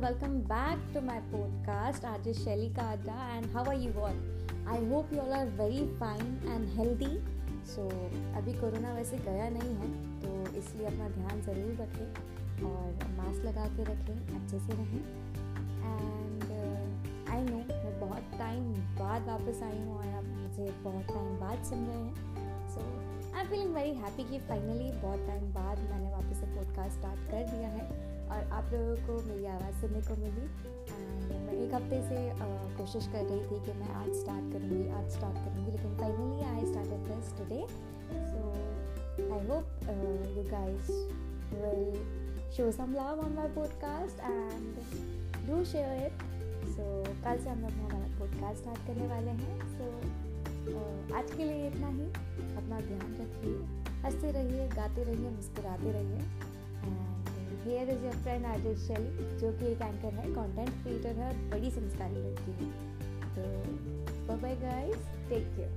welcome back to my podcast, Arjun Shelika Adda. And how are you all? I hope you all are very fine and healthy. So, अभी corona वैसे गया नहीं है तो इसलिए अपना ध्यान ज़रूर रखें और मास्क लगा के रखें अच्छे से रहें एंड आई नो मैं बहुत टाइम बाद वापस आई हूँ और आप मुझे बहुत टाइम बाद सुन रहे हैं so I am feeling very happy कि फाइनली बहुत टाइम बाद मैंने वापस से पॉडकास्ट स्टार्ट कर दिया है और आप लोगों को मेरी आवाज़ सुनने को मिली। एंड मैं एक हफ़्ते से कोशिश कर रही थी कि मैं आज स्टार्ट करूँगी आज स्टार्ट करूँगी लेकिन finally I started this today so I hope you guys will show some love on my podcast and do share it so कल से हम लोग हमारा पॉडकास्ट स्टार्ट करने वाले हैं। सो so, आज के लिए इतना ही। अपना ध्यान रखिए हँसते रहिए गाते रहिए मुस्कुराते रहिए। Here is your friend artist Shaili जो कि एक एंकर है कंटेंट क्रिएटर है और बड़ी संस्कारी लड़की है। तो बाय गाइस टेक केयर